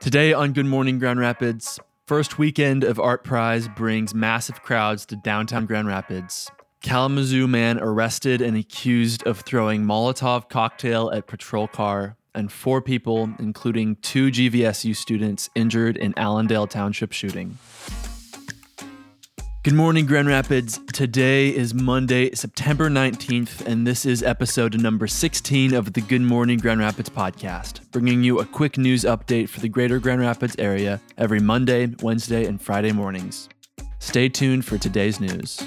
Today on Good Morning Grand Rapids, first weekend of ArtPrize brings massive crowds to downtown Grand Rapids. Kalamazoo man arrested and accused of throwing Molotov cocktail at patrol car, and four people, including two GVSU students, injured in Allendale Township shooting. Good morning, Grand Rapids. Today is Monday, September 19th, and this is episode number 16 of the Good Morning Grand Rapids podcast, bringing you a quick news update for the greater Grand Rapids area every Monday, Wednesday, and Friday mornings. Stay tuned for today's news.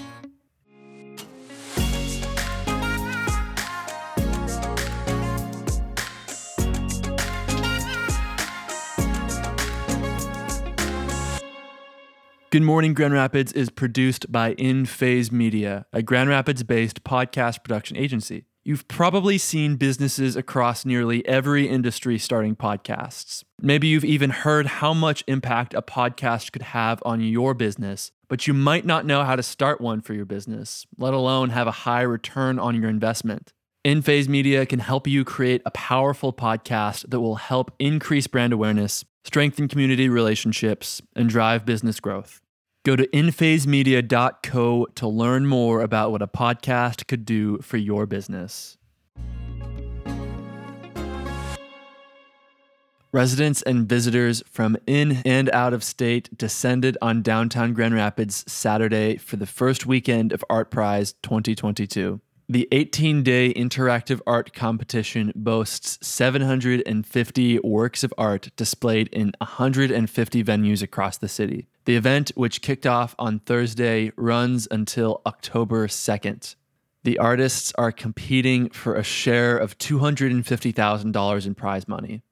Good Morning Grand Rapids is produced by In Phase Media, a Grand Rapids based podcast production agency. You've probably seen businesses across nearly every industry starting podcasts. Maybe you've even heard how much impact a podcast could have on your business, but you might not know how to start one for your business, let alone have a high return on your investment. In Phase Media can help you create a powerful podcast that will help increase brand awareness, strengthen community relationships, and drive business growth. Go to inphasemedia.co to learn more about what a podcast could do for your business. Residents and visitors from in and out of state descended on downtown Grand Rapids Saturday for the first weekend of ArtPrize 2022. The 18 day interactive art competition boasts 750 works of art displayed in 150 venues across the city. The event, which kicked off on Thursday, runs until October 2nd. The artists are competing for a share of $250,000 in prize money.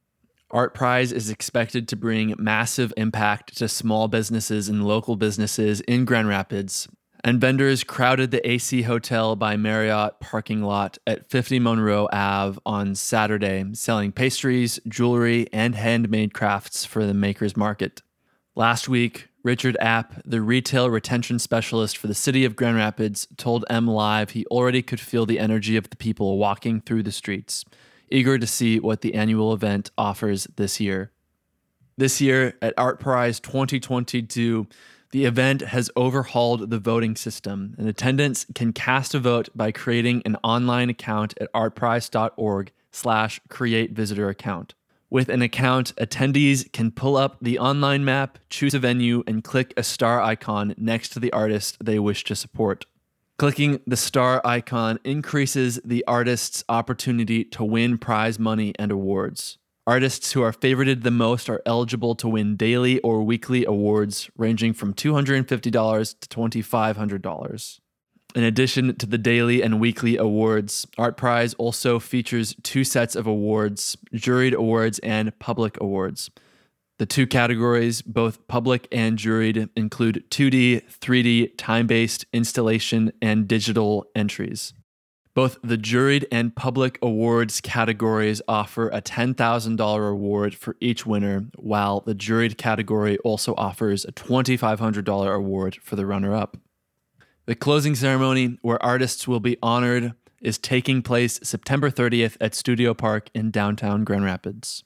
ArtPrize is expected to bring massive impact to small businesses and local businesses in Grand Rapids and vendors crowded the AC Hotel by Marriott parking lot at 50 Monroe Ave on Saturday, selling pastries, jewelry, and handmade crafts for the Makers Market. Last week, Richard App, the retail retention specialist for the city of Grand Rapids, told MLive he already could feel the energy of the people walking through the streets, eager to see what the annual event offers this year. This year at ArtPrize 2022, the event has overhauled the voting system, and attendants can cast a vote by creating an online account at artprize.org slash create visitor account. With an account, attendees can pull up the online map, choose a venue, and click a star icon next to the artist they wish to support. Clicking the star icon increases the artist's opportunity to win prize money and awards. Artists who are favorited the most are eligible to win daily or weekly awards ranging from $250 to $2,500. In addition to the daily and weekly awards, ArtPrize also features two sets of awards juried awards and public awards. The two categories, both public and juried, include 2D, 3D, time based installation, and digital entries. Both the juried and public awards categories offer a $10,000 award for each winner, while the juried category also offers a $2,500 award for the runner up. The closing ceremony, where artists will be honored, is taking place September 30th at Studio Park in downtown Grand Rapids.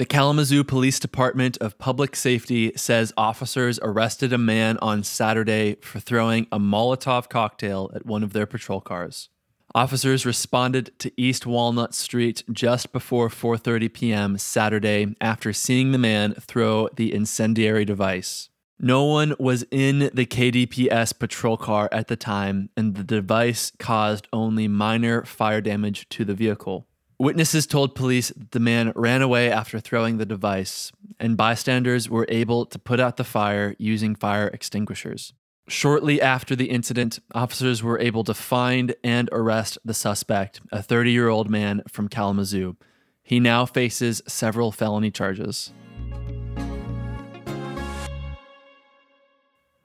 The Kalamazoo Police Department of Public Safety says officers arrested a man on Saturday for throwing a Molotov cocktail at one of their patrol cars. Officers responded to East Walnut Street just before 4:30 p.m. Saturday after seeing the man throw the incendiary device. No one was in the KDPS patrol car at the time, and the device caused only minor fire damage to the vehicle. Witnesses told police the man ran away after throwing the device, and bystanders were able to put out the fire using fire extinguishers. Shortly after the incident, officers were able to find and arrest the suspect, a 30 year old man from Kalamazoo. He now faces several felony charges.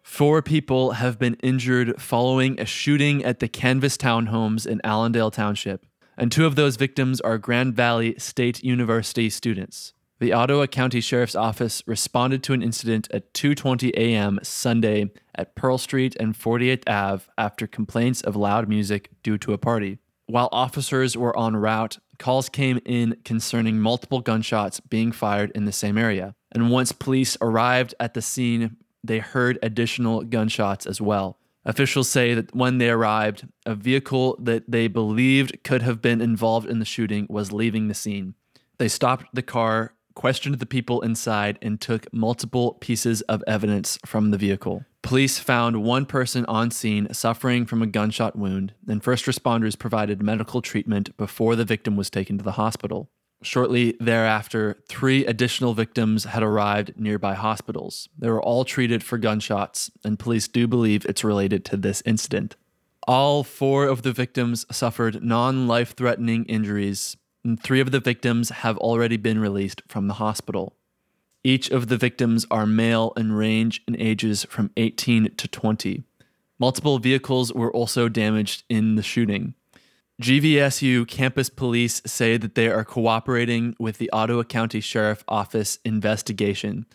Four people have been injured following a shooting at the Canvas Townhomes in Allendale Township and two of those victims are Grand Valley State University students. The Ottawa County Sheriff's Office responded to an incident at 2:20 a.m. Sunday at Pearl Street and 48th Ave after complaints of loud music due to a party. While officers were en route, calls came in concerning multiple gunshots being fired in the same area. And once police arrived at the scene, they heard additional gunshots as well. Officials say that when they arrived, a vehicle that they believed could have been involved in the shooting was leaving the scene. They stopped the car, questioned the people inside, and took multiple pieces of evidence from the vehicle. Police found one person on scene suffering from a gunshot wound, and first responders provided medical treatment before the victim was taken to the hospital. Shortly thereafter, three additional victims had arrived nearby hospitals. They were all treated for gunshots, and police do believe it's related to this incident. All four of the victims suffered non life threatening injuries, and three of the victims have already been released from the hospital. Each of the victims are male and range in ages from 18 to 20. Multiple vehicles were also damaged in the shooting. GVSU campus police say that they are cooperating with the Ottawa County Sheriff Office investigation.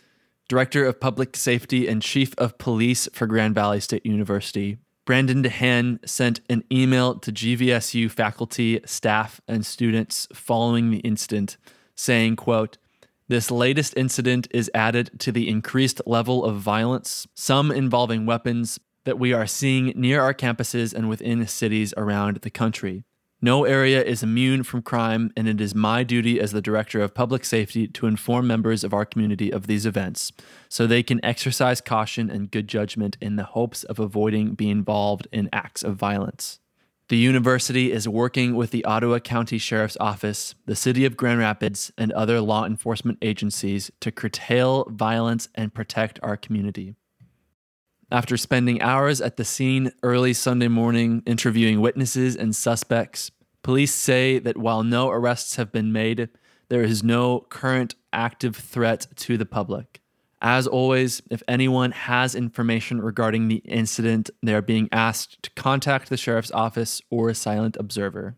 Director of Public Safety and Chief of Police for Grand Valley State University, Brandon DeHaan sent an email to GVSU faculty, staff, and students following the incident, saying, quote, this latest incident is added to the increased level of violence, some involving weapons, that we are seeing near our campuses and within cities around the country. No area is immune from crime, and it is my duty as the Director of Public Safety to inform members of our community of these events so they can exercise caution and good judgment in the hopes of avoiding being involved in acts of violence. The university is working with the Ottawa County Sheriff's Office, the City of Grand Rapids, and other law enforcement agencies to curtail violence and protect our community. After spending hours at the scene early Sunday morning interviewing witnesses and suspects, police say that while no arrests have been made, there is no current active threat to the public. As always, if anyone has information regarding the incident, they are being asked to contact the sheriff's office or a silent observer.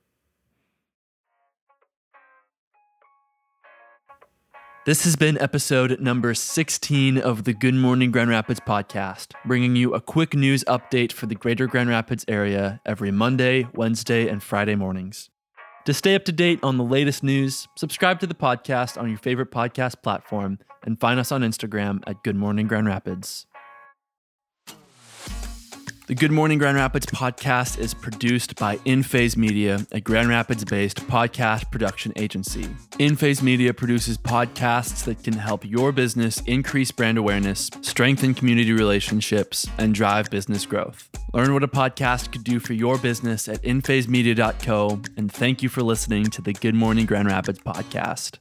This has been episode number 16 of the Good Morning Grand Rapids podcast, bringing you a quick news update for the greater Grand Rapids area every Monday, Wednesday, and Friday mornings. To stay up to date on the latest news, subscribe to the podcast on your favorite podcast platform and find us on Instagram at Good Morning Grand Rapids. The Good Morning Grand Rapids podcast is produced by InPhase Media, a Grand Rapids based podcast production agency. InPhase Media produces podcasts that can help your business increase brand awareness, strengthen community relationships, and drive business growth. Learn what a podcast could do for your business at inphasemedia.co, and thank you for listening to the Good Morning Grand Rapids podcast.